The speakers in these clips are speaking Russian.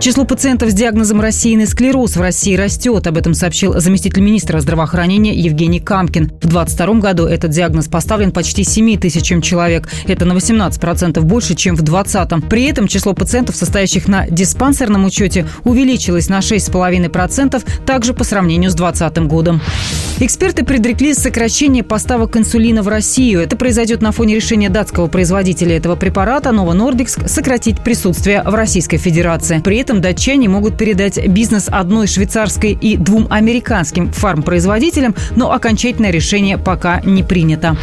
Число пациентов с диагнозом рассеянный склероз в России растет. Об этом сообщил заместитель министра здравоохранения Евгений Камкин. В 2022 году этот диагноз поставлен почти 7 тысячам человек. Это на 18% больше, чем в 2020. При этом число пациентов, состоящих на диспансерном учете, увеличилось на 6,5%, также по сравнению с 2020 годом. Эксперты предрекли сокращение поставок инсулина в Россию. Это произойдет на фоне решения датского производителя этого препарата Novo Nordisk сократить присутствие в Российской Федерации. При этом этом датчане могут передать бизнес одной швейцарской и двум американским фармпроизводителям, но окончательное решение пока не принято.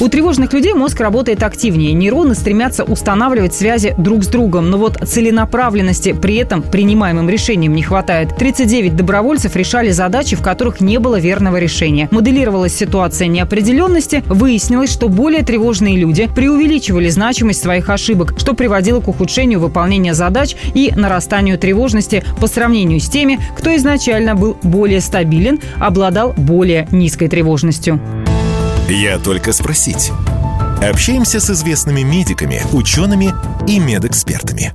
У тревожных людей мозг работает активнее. Нейроны стремятся устанавливать связи друг с другом, но вот целенаправленности при этом принимаемым решением не хватает. 39 добровольцев решали задачи, в которых не было верного решения. Моделировалась ситуация неопределенности, выяснилось, что более тревожные люди преувеличивали значимость своих ошибок, что приводило к ухудшению выполнения задач и нарастанию уровню тревожности по сравнению с теми, кто изначально был более стабилен, обладал более низкой тревожностью. Я только спросить. Общаемся с известными медиками, учеными и медэкспертами.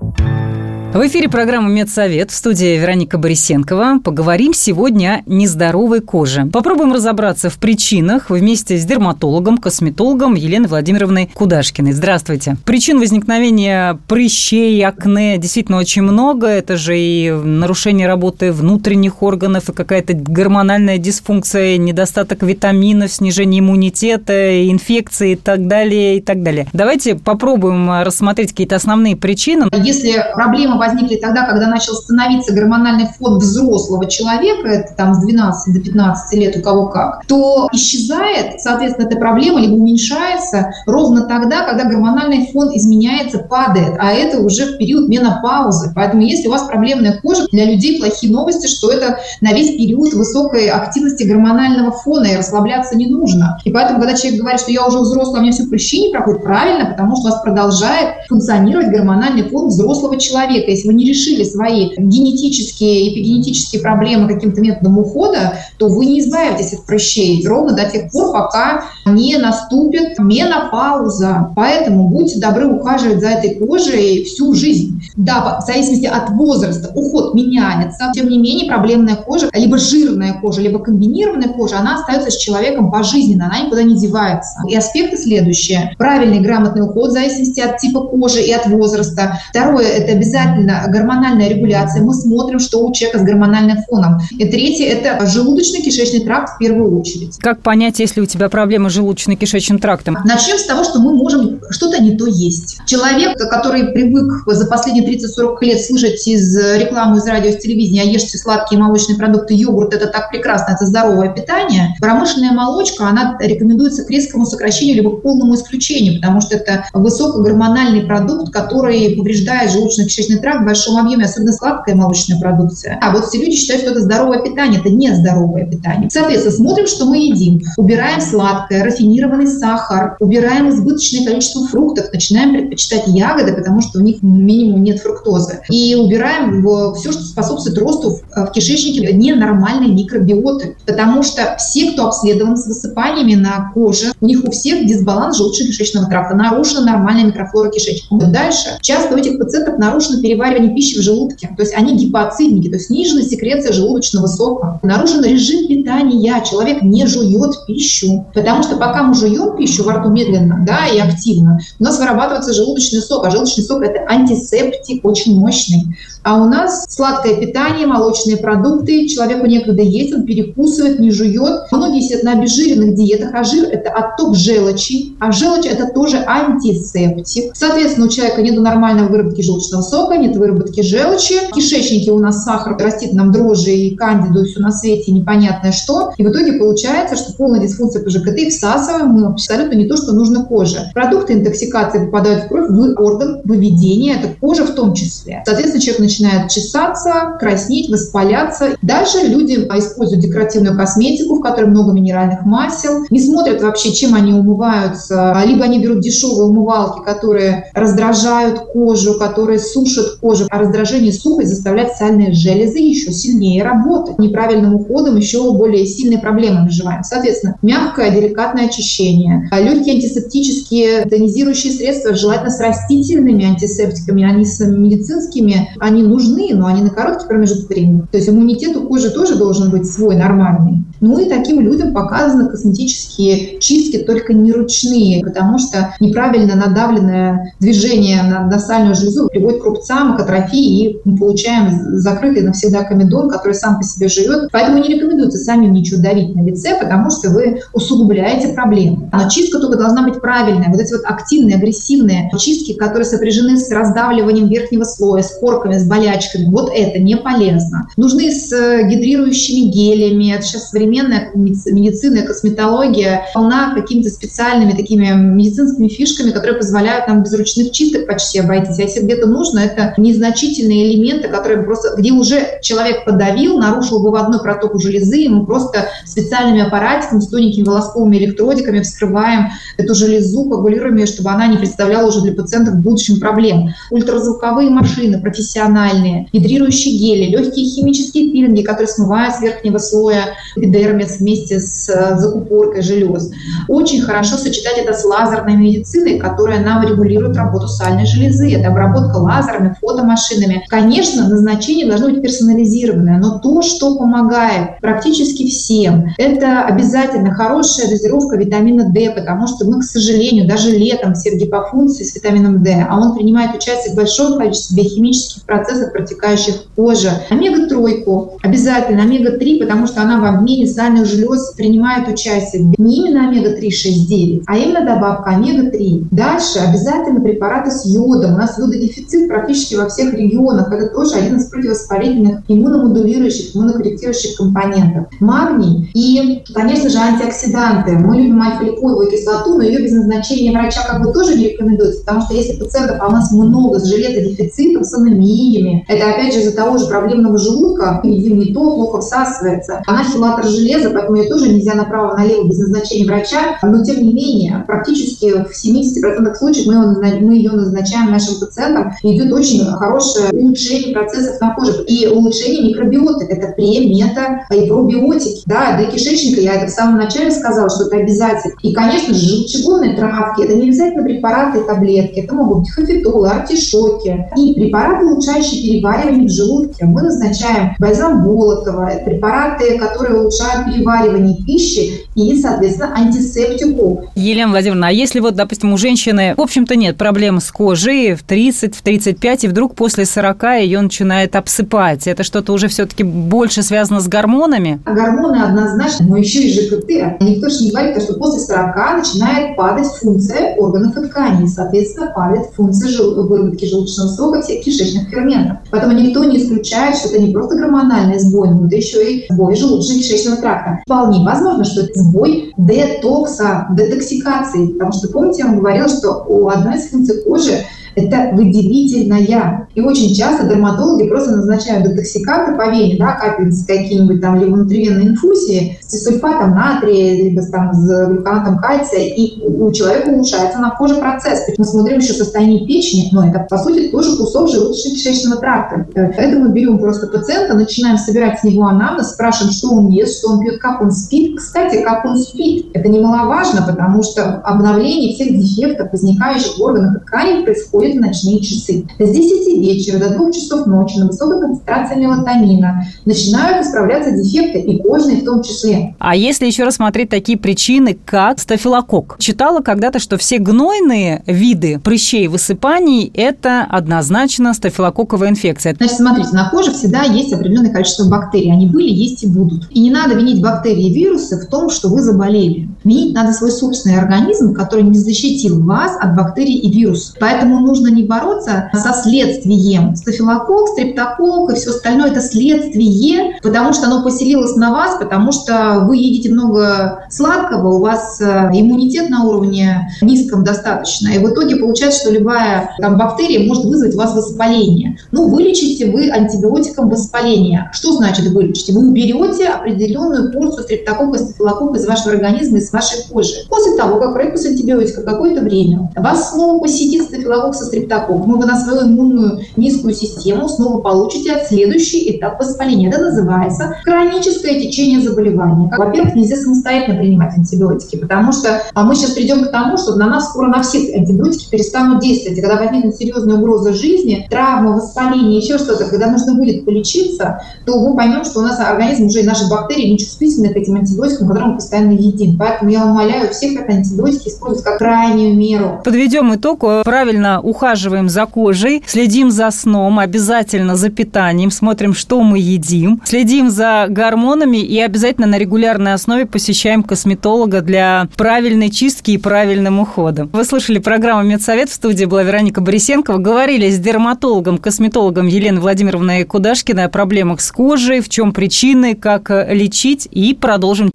В эфире программа «Медсовет» в студии Вероника Борисенкова. Поговорим сегодня о нездоровой коже. Попробуем разобраться в причинах вместе с дерматологом, косметологом Еленой Владимировной Кудашкиной. Здравствуйте. Причин возникновения прыщей, акне действительно очень много. Это же и нарушение работы внутренних органов, и какая-то гормональная дисфункция, недостаток витаминов, снижение иммунитета, инфекции и так далее, и так далее. Давайте попробуем рассмотреть какие-то основные причины. Если проблема возникли тогда, когда начал становиться гормональный фон взрослого человека, это там с 12 до 15 лет у кого как, то исчезает, соответственно, эта проблема либо уменьшается ровно тогда, когда гормональный фон изменяется, падает, а это уже в период менопаузы. Поэтому если у вас проблемная кожа, для людей плохие новости, что это на весь период высокой активности гормонального фона, и расслабляться не нужно. И поэтому, когда человек говорит, что я уже взрослый, у меня все прыщи не проходят, правильно, потому что у вас продолжает функционировать гормональный фон взрослого человека если вы не решили свои генетические, эпигенетические проблемы каким-то методом ухода, то вы не избавитесь от прыщей ровно до тех пор, пока не наступит менопауза. Поэтому будьте добры ухаживать за этой кожей всю жизнь. Да, в зависимости от возраста уход меняется. Тем не менее, проблемная кожа, либо жирная кожа, либо комбинированная кожа, она остается с человеком пожизненно, она никуда не девается. И аспекты следующие. Правильный, грамотный уход в зависимости от типа кожи и от возраста. Второе – это обязательно обязательно гормональная регуляция. Мы смотрим, что у человека с гормональным фоном. И третье – это желудочно-кишечный тракт в первую очередь. Как понять, если у тебя проблемы с желудочно-кишечным трактом? Начнем с того, что мы можем что-то не то есть. Человек, который привык за последние 30-40 лет слышать из рекламы из радио, из телевидения, а ешьте сладкие молочные продукты, йогурт – это так прекрасно, это здоровое питание. Промышленная молочка, она рекомендуется к резкому сокращению либо к полному исключению, потому что это высокогормональный продукт, который повреждает желудочно-кишечный тракт, в большом объеме, особенно сладкая молочная продукция. А вот все люди считают, что это здоровое питание. Это не здоровое питание. Соответственно, смотрим, что мы едим. Убираем сладкое, рафинированный сахар, убираем избыточное количество фруктов, начинаем предпочитать ягоды, потому что у них минимум нет фруктозы. И убираем все, что способствует росту в кишечнике ненормальной микробиоты. Потому что все, кто обследован с высыпаниями на коже, у них у всех дисбаланс желудочно-кишечного тракта, нарушена нормальная микрофлора кишечника. Дальше часто у этих пациентов нарушено переваривание переваривания пищи в желудке. То есть они гипоцидники, то есть снижена секреция желудочного сока. Нарушен режим питания. Человек не жует пищу. Потому что пока мы жуем пищу во рту медленно да, и активно, у нас вырабатывается желудочный сок. А желудочный сок – это антисептик очень мощный. А у нас сладкое питание, молочные продукты, человеку некогда есть, он перекусывает, не жует. Многие сидят на обезжиренных диетах, а жир – это отток желчи, а желчь – это тоже антисептик. Соответственно, у человека нет нормальной выработки желчного сока, нет выработки желчи. В кишечнике у нас сахар растит нам дрожжи и кандиду, и все на свете, непонятное что. И в итоге получается, что полная дисфункция ПЖКТ и всасываем мы абсолютно не то, что нужно коже. Продукты интоксикации попадают в кровь, в орган выведения, это кожа в том числе. Соответственно, человек начинает чесаться, краснеть, воспаляться. Дальше люди используют декоративную косметику, в которой много минеральных масел, не смотрят вообще, чем они умываются, либо они берут дешевые умывалки, которые раздражают кожу, которые сушат кожу, а раздражение сухость заставляет сальные железы еще сильнее работать. Неправильным уходом еще более сильные проблемы наживаем. Соответственно, мягкое, деликатное очищение, легкие антисептические тонизирующие средства, желательно с растительными антисептиками, а не с медицинскими, они нужны, но они на короткий промежуток времени. То есть иммунитет у кожи тоже должен быть свой, нормальный. Ну и таким людям показаны косметические чистки, только не ручные, потому что неправильно надавленное движение на досальную железу приводит к рубцам, к атрофии, и мы получаем закрытый навсегда комедон, который сам по себе живет. Поэтому не рекомендуется самим ничего давить на лице, потому что вы усугубляете проблему. Но чистка только должна быть правильная. Вот эти вот активные, агрессивные чистки, которые сопряжены с раздавливанием верхнего слоя, с корками, с болячками, вот это не полезно. Нужны с гидрирующими гелями. Это сейчас современная медицина, косметология полна какими-то специальными такими медицинскими фишками, которые позволяют нам без ручных чисток почти обойтись. А если где-то нужно, это незначительные элементы, которые просто, где уже человек подавил, нарушил выводной проток у железы, и мы просто специальными аппаратиками с тоненькими волосковыми электродиками вскрываем эту железу, коагулируем ее, чтобы она не представляла уже для пациентов в будущем проблем. Ультразвуковые машины профессиональные, гидрирующие гели, легкие химические пилинги, которые смывают с верхнего слоя эпидермис вместе с э, закупоркой желез. Очень хорошо сочетать это с лазерной медициной, которая нам регулирует работу сальной железы. Это обработка лазерами, фотомашинами. Конечно, назначение должно быть персонализированное, но то, что помогает практически всем, это обязательно хорошая дозировка витамина D, потому что мы, к сожалению, даже летом все в гипофункции с витамином D, а он принимает участие в большом количестве биохимических процессов, протекающих в коже. Омега-тройку обязательно, омега-3, потому что она в обмене сальных желез принимает участие. Не именно омега-3, 6, 9, а именно добавка омега-3. Дальше обязательно препараты с йодом. У нас йододефицит практически во всех регионах. Это тоже один из противовоспалительных иммуномодулирующих, иммунокорректирующих компонентов. Магний и, конечно же, антиоксиданты. Мы любим альфа-липоевую кислоту, но ее без назначения врача как бы тоже не рекомендуется, потому что если пациентов а у нас много с железодефицитом, с анемиями, это опять же из-за того же проблемного желудка, едим не то, плохо всасывается. Она хилатор железа, поэтому ее тоже нельзя направо-налево без назначения врача, но тем не менее, практически в 70% случаев мы, мы ее назначаем нашим пациентам, идет очень хорошее улучшение процессов на коже и улучшение микробиоты. Это пре, мета и пробиотики. Да, для кишечника я это в самом начале сказала, что это обязательно. И, конечно же, желчегонные травки, это не обязательно препараты и таблетки, это могут быть хафитолы, артишоки и препараты, улучшающие переваривание в желудке. Мы назначаем бальзам Болотова, препараты, которые улучшают переваривание пищи и, соответственно, антисептику. Елена Владимировна, а если вот, допустим, у женщины, в общем-то, нет проблем с кожей в 30, в 35, и вдруг после 40 ее начинает обсыпать, это что-то уже все-таки больше связано с гормонами? А гормоны однозначно, но еще и ЖКТ. Никто же не говорит, что после 40 начинает падать функция органов и тканей, соответственно, падает функция жел... выработки желчного сока, всех кишечных ферментов. Поэтому никто не исключает, что это не просто гормональный сбой, но это еще и сбой желудочно-кишечного тракта. Вполне возможно, что это сбой детокса, детоксикации. Потому что, помните, я вам говорила, что у одной из функций кожи это выделительная. И очень часто дерматологи просто назначают детоксиканты по вене, да, капельницы какие-нибудь там, либо внутривенные инфузии с сульфатом натрия, либо там с глюконатом кальция, и у человека улучшается на коже процесс. Мы смотрим еще состояние печени, но это, по сути, тоже кусок желудочно-кишечного тракта. Поэтому берем просто пациента, начинаем собирать с него анамнез, спрашиваем, что он ест, что он пьет, как он спит. Кстати, как он спит, это немаловажно, потому что обновление всех дефектов, возникающих в органах и тканях, происходит переходит в ночные часы. С 10 вечера до 2 часов ночи на высокой концентрации мелатонина начинают исправляться дефекты и кожные в том числе. А если еще рассмотреть такие причины, как стафилококк? Читала когда-то, что все гнойные виды прыщей высыпаний – это однозначно стафилококковая инфекция. Значит, смотрите, на коже всегда есть определенное количество бактерий. Они были, есть и будут. И не надо винить бактерии и вирусы в том, что вы заболели. Винить надо свой собственный организм, который не защитил вас от бактерий и вирусов. Поэтому нужно не бороться со следствием. Стафилококк, стрептококк и все остальное – это следствие, потому что оно поселилось на вас, потому что вы едите много сладкого, у вас э, иммунитет на уровне низком достаточно. И в итоге получается, что любая там, бактерия может вызвать у вас воспаление. Ну, вылечите вы антибиотиком воспаления. Что значит вылечите? Вы уберете определенную порцию стрептококка стафилококка из вашего организма, из вашей кожи. После того, как пройдет антибиотика какое-то время, вас снова посетит стафилококк со стрептококком, и вы на свою иммунную низкую систему снова получите следующий этап воспаления. Это называется хроническое течение заболевания. Во-первых, нельзя самостоятельно принимать антибиотики, потому что а мы сейчас придем к тому, что на нас скоро на всех антибиотики перестанут действовать. И когда возникнет серьезная угроза жизни, травма, воспаление, еще что-то, когда нужно будет полечиться, то мы поймем, что у нас организм уже и наши бактерии нечувствительны к этим антибиотикам, которые мы постоянно едим. Поэтому я умоляю всех это антибиотики использовать как крайнюю меру. Подведем итог. Правильно ухаживаем за кожей, следим за сном, обязательно за питанием, смотрим, что мы едим, следим за гормонами и обязательно на регулярной основе посещаем косметолога для правильной чистки и правильным уходом. Вы слышали программу «Медсовет». В студии была Вероника Борисенкова. Говорили с дерматологом, косметологом Еленой Владимировной Кудашкиной о проблемах с кожей, в чем причины, как лечить и продолжим.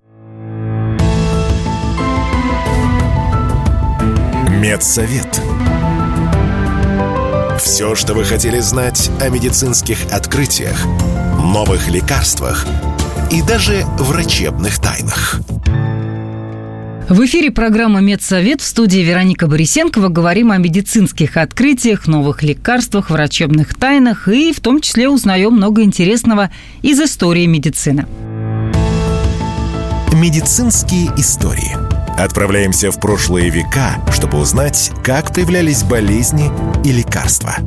Медсовет. Все, что вы хотели знать о медицинских открытиях, новых лекарствах и даже врачебных тайнах. В эфире программа «Медсовет» в студии Вероника Борисенкова. Говорим о медицинских открытиях, новых лекарствах, врачебных тайнах и в том числе узнаем много интересного из истории медицины. Медицинские истории. Отправляемся в прошлые века, чтобы узнать, как появлялись болезни и лекарства –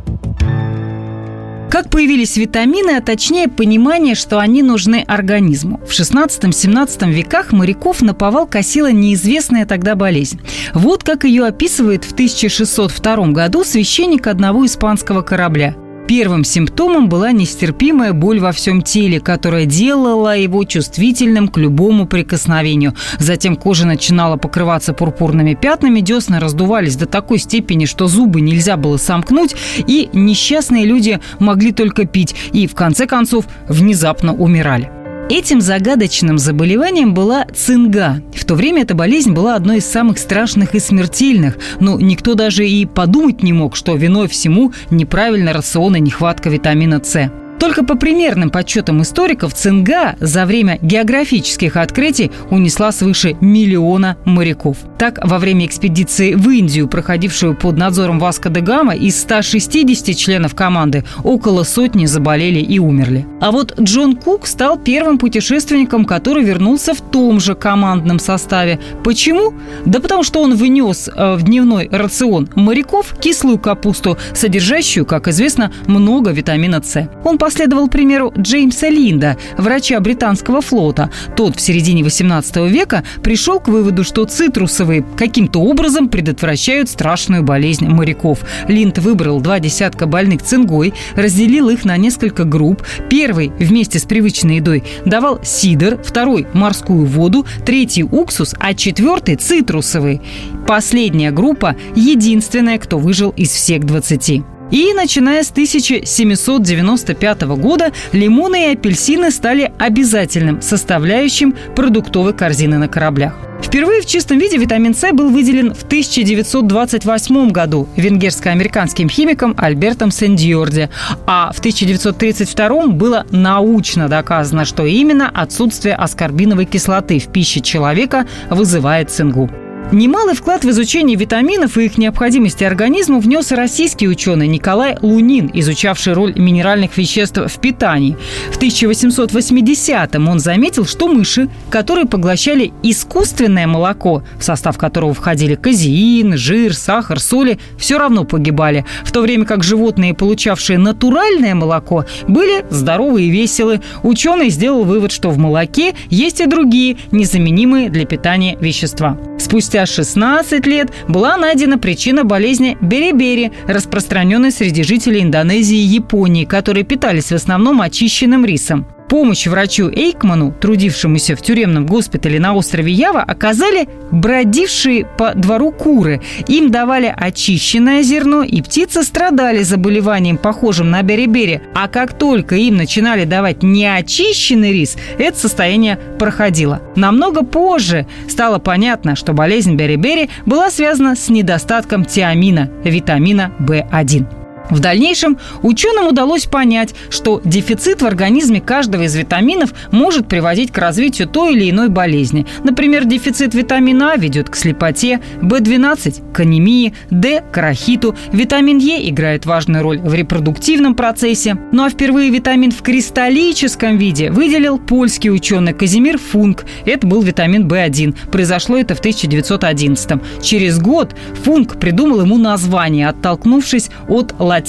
как появились витамины, а точнее понимание, что они нужны организму. В 16-17 веках моряков наповал косила неизвестная тогда болезнь. Вот как ее описывает в 1602 году священник одного испанского корабля. Первым симптомом была нестерпимая боль во всем теле, которая делала его чувствительным к любому прикосновению. Затем кожа начинала покрываться пурпурными пятнами, десны раздувались до такой степени, что зубы нельзя было сомкнуть, и несчастные люди могли только пить и, в конце концов, внезапно умирали. Этим загадочным заболеванием была цинга. В то время эта болезнь была одной из самых страшных и смертельных, но никто даже и подумать не мог, что виной всему неправильный рацион и нехватка витамина С. Только по примерным подсчетам историков цинга за время географических открытий унесла свыше миллиона моряков. Так, во время экспедиции в Индию, проходившую под надзором Васка де Гама, из 160 членов команды около сотни заболели и умерли. А вот Джон Кук стал первым путешественником, который вернулся в том же командном составе. Почему? Да потому что он внес э, в дневной рацион моряков кислую капусту, содержащую, как известно, много витамина С. Он последовал примеру Джеймса Линда, врача британского флота. Тот в середине 18 века пришел к выводу, что цитрусовые каким-то образом предотвращают страшную болезнь моряков. Линд выбрал два десятка больных цингой, разделил их на несколько групп. Первый вместе с привычной едой давал сидр, второй – морскую воду, третий – уксус, а четвертый – цитрусовый. Последняя группа – единственная, кто выжил из всех 20. И начиная с 1795 года лимоны и апельсины стали обязательным составляющим продуктовой корзины на кораблях. Впервые в чистом виде витамин С был выделен в 1928 году венгерско-американским химиком Альбертом Сендьорди, а в 1932 было научно доказано, что именно отсутствие аскорбиновой кислоты в пище человека вызывает цингу. Немалый вклад в изучение витаминов и их необходимости организму внес российский ученый Николай Лунин, изучавший роль минеральных веществ в питании. В 1880-м он заметил, что мыши, которые поглощали искусственное молоко, в состав которого входили казеин, жир, сахар, соли, все равно погибали, в то время как животные, получавшие натуральное молоко, были здоровы и веселы. Ученый сделал вывод, что в молоке есть и другие незаменимые для питания вещества. Спустя 16 лет была найдена причина болезни бери-бери, распространенной среди жителей Индонезии и Японии, которые питались в основном очищенным рисом. Помощь врачу Эйкману, трудившемуся в тюремном госпитале на острове Ява, оказали бродившие по двору куры. Им давали очищенное зерно, и птицы страдали заболеванием, похожим на берибери. А как только им начинали давать неочищенный рис, это состояние проходило. Намного позже стало понятно, что болезнь берибери была связана с недостатком тиамина, витамина В1. В дальнейшем ученым удалось понять, что дефицит в организме каждого из витаминов может приводить к развитию той или иной болезни. Например, дефицит витамина А ведет к слепоте, В12 – к анемии, D – к рахиту, витамин Е играет важную роль в репродуктивном процессе. Ну а впервые витамин в кристаллическом виде выделил польский ученый Казимир Функ. Это был витамин В1. Произошло это в 1911 -м. Через год Функ придумал ему название, оттолкнувшись от латинского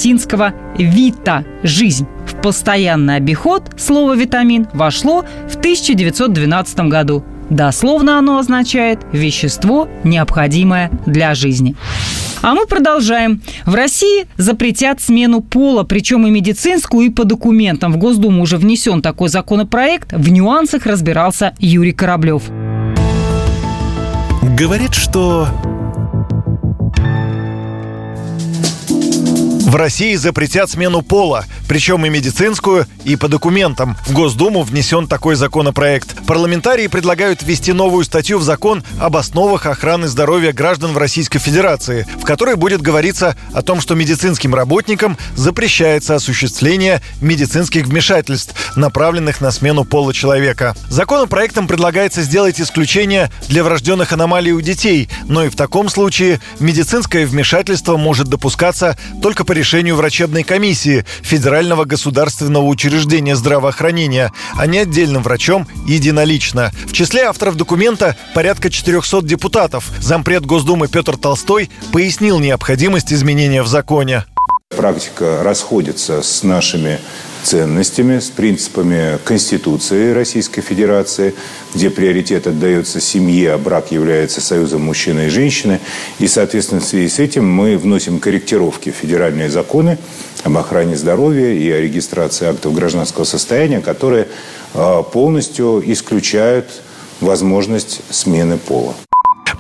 «vita» – «жизнь». В постоянный обиход слово «витамин» вошло в 1912 году. Дословно оно означает «вещество, необходимое для жизни». А мы продолжаем. В России запретят смену пола, причем и медицинскую, и по документам. В Госдуму уже внесен такой законопроект. В нюансах разбирался Юрий Кораблев. Говорит, что В России запретят смену пола, причем и медицинскую, и по документам. В Госдуму внесен такой законопроект. Парламентарии предлагают ввести новую статью в закон об основах охраны здоровья граждан в Российской Федерации, в которой будет говориться о том, что медицинским работникам запрещается осуществление медицинских вмешательств, направленных на смену пола человека. Законопроектом предлагается сделать исключение для врожденных аномалий у детей, но и в таком случае медицинское вмешательство может допускаться только по решению решению врачебной комиссии Федерального государственного учреждения здравоохранения, а не отдельным врачом единолично. В числе авторов документа порядка 400 депутатов. Зампред Госдумы Петр Толстой пояснил необходимость изменения в законе. Практика расходится с нашими ценностями, с принципами Конституции Российской Федерации, где приоритет отдается семье, а брак является союзом мужчины и женщины. И, соответственно, в связи с этим мы вносим корректировки в федеральные законы об охране здоровья и о регистрации актов гражданского состояния, которые а, полностью исключают возможность смены пола.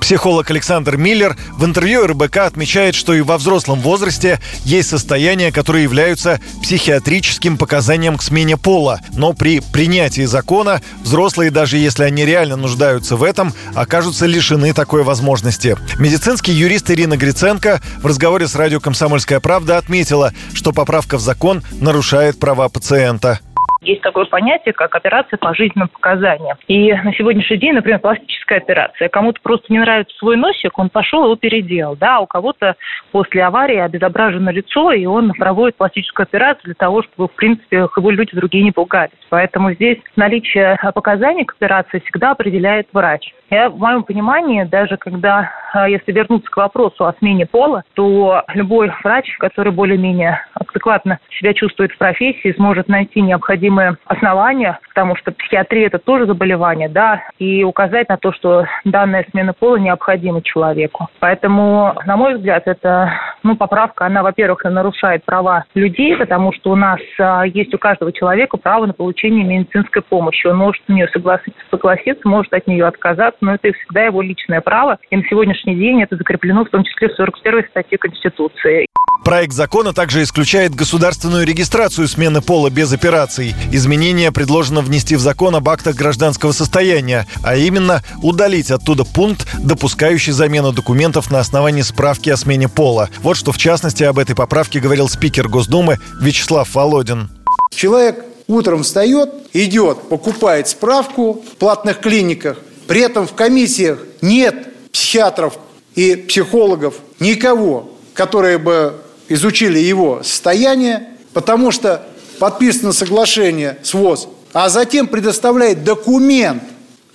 Психолог Александр Миллер в интервью РБК отмечает, что и во взрослом возрасте есть состояния, которые являются психиатрическим показанием к смене пола. Но при принятии закона взрослые, даже если они реально нуждаются в этом, окажутся лишены такой возможности. Медицинский юрист Ирина Гриценко в разговоре с радио «Комсомольская правда» отметила, что поправка в закон нарушает права пациента. Есть такое понятие, как операция по жизненным показаниям. И на сегодняшний день, например, пластическая операция. Кому-то просто не нравится свой носик, он пошел его переделал. Да, а у кого-то после аварии обезображено лицо, и он проводит пластическую операцию для того, чтобы, в принципе, его люди другие не пугались. Поэтому здесь наличие показаний к операции всегда определяет врач. Я, в моем понимании, даже когда, а, если вернуться к вопросу о смене пола, то любой врач, который более-менее адекватно себя чувствует в профессии, сможет найти необходимые основания, потому что психиатрия – это тоже заболевание, да, и указать на то, что данная смена пола необходима человеку. Поэтому, на мой взгляд, это ну, поправка, она, во-первых, нарушает права людей, потому что у нас а, есть у каждого человека право на получение медицинской помощи. Он может на нее согласиться, согласиться, может от нее отказаться, но это всегда его личное право. И на сегодняшний день это закреплено в том числе в 41 статье Конституции. Проект закона также исключает государственную регистрацию смены пола без операций. Изменения предложено внести в закон об актах гражданского состояния, а именно удалить оттуда пункт, допускающий замену документов на основании справки о смене пола. Вот что в частности об этой поправке говорил спикер Госдумы Вячеслав Володин. Человек утром встает, идет, покупает справку в платных клиниках, при этом в комиссиях нет психиатров и психологов, никого, которые бы изучили его состояние, потому что подписано соглашение с ВОЗ, а затем предоставляет документ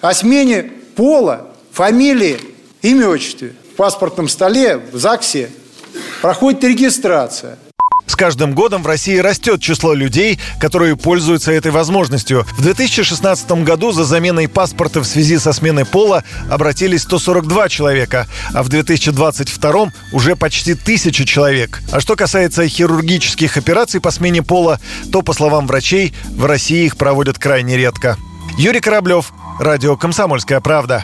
о смене пола, фамилии, имя, отчестве. В паспортном столе, в ЗАГСе проходит регистрация – с каждым годом в России растет число людей, которые пользуются этой возможностью. В 2016 году за заменой паспорта в связи со сменой пола обратились 142 человека, а в 2022 уже почти тысяча человек. А что касается хирургических операций по смене пола, то, по словам врачей, в России их проводят крайне редко. Юрий Кораблев, Радио «Комсомольская правда».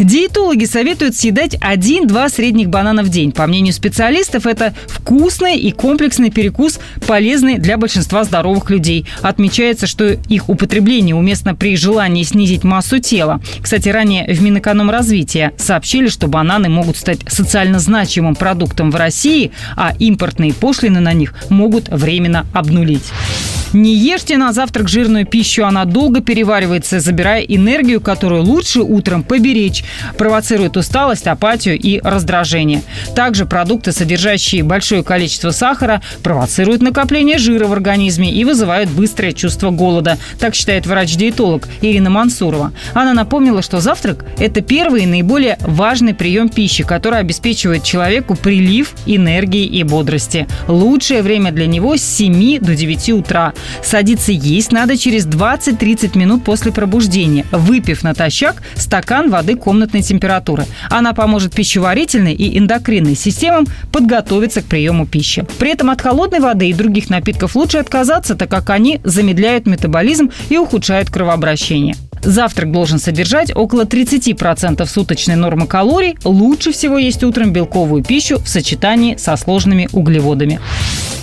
Диетологи советуют съедать 1-2 средних банана в день. По мнению специалистов, это вкусный и комплексный перекус, полезный для большинства здоровых людей. Отмечается, что их употребление уместно при желании снизить массу тела. Кстати, ранее в Минэкономразвития сообщили, что бананы могут стать социально значимым продуктом в России, а импортные пошлины на них могут временно обнулить. Не ешьте на завтрак жирную пищу, она долго переваривается, забирая энергию, которую лучше утром поберечь, провоцирует усталость, апатию и раздражение. Также продукты, содержащие большое количество сахара, провоцируют накопление жира в организме и вызывают быстрое чувство голода. Так считает врач-диетолог Ирина Мансурова. Она напомнила, что завтрак – это первый и наиболее важный прием пищи, который обеспечивает человеку прилив энергии и бодрости. Лучшее время для него с 7 до 9 утра. Садиться есть надо через 20-30 минут после пробуждения, выпив натощак стакан воды комнатной температуры. Она поможет пищеварительной и эндокринной системам подготовиться к приему пищи. При этом от холодной воды и других напитков лучше отказаться, так как они замедляют метаболизм и ухудшают кровообращение. Завтрак должен содержать около 30% суточной нормы калорий. Лучше всего есть утром белковую пищу в сочетании со сложными углеводами.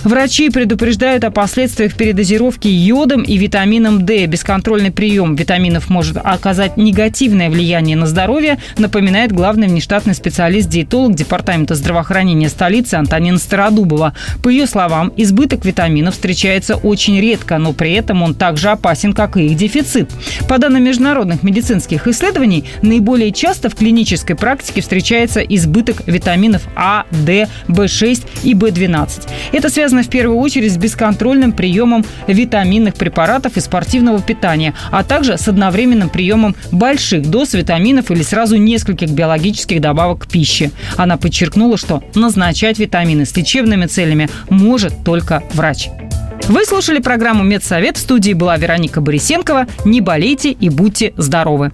Врачи предупреждают о последствиях передозировки йодом и витамином D. Бесконтрольный прием витаминов может оказать негативное влияние на здоровье, напоминает главный внештатный специалист-диетолог Департамента здравоохранения столицы Антонина Стародубова. По ее словам, избыток витаминов встречается очень редко, но при этом он также опасен, как и их дефицит. По данным международных медицинских исследований, наиболее часто в клинической практике встречается избыток витаминов А, D, В6 и В12. Это связано в первую очередь с бесконтрольным приемом витаминных препаратов и спортивного питания, а также с одновременным приемом больших доз витаминов или сразу нескольких биологических добавок к пище. Она подчеркнула, что назначать витамины с лечебными целями может только врач. Вы слушали программу «Медсовет». В студии была Вероника Борисенкова. Не болейте и будьте здоровы.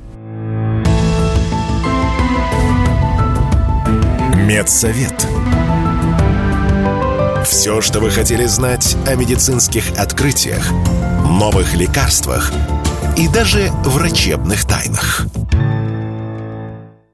Медсовет. Все, что вы хотели знать о медицинских открытиях, новых лекарствах и даже врачебных тайнах –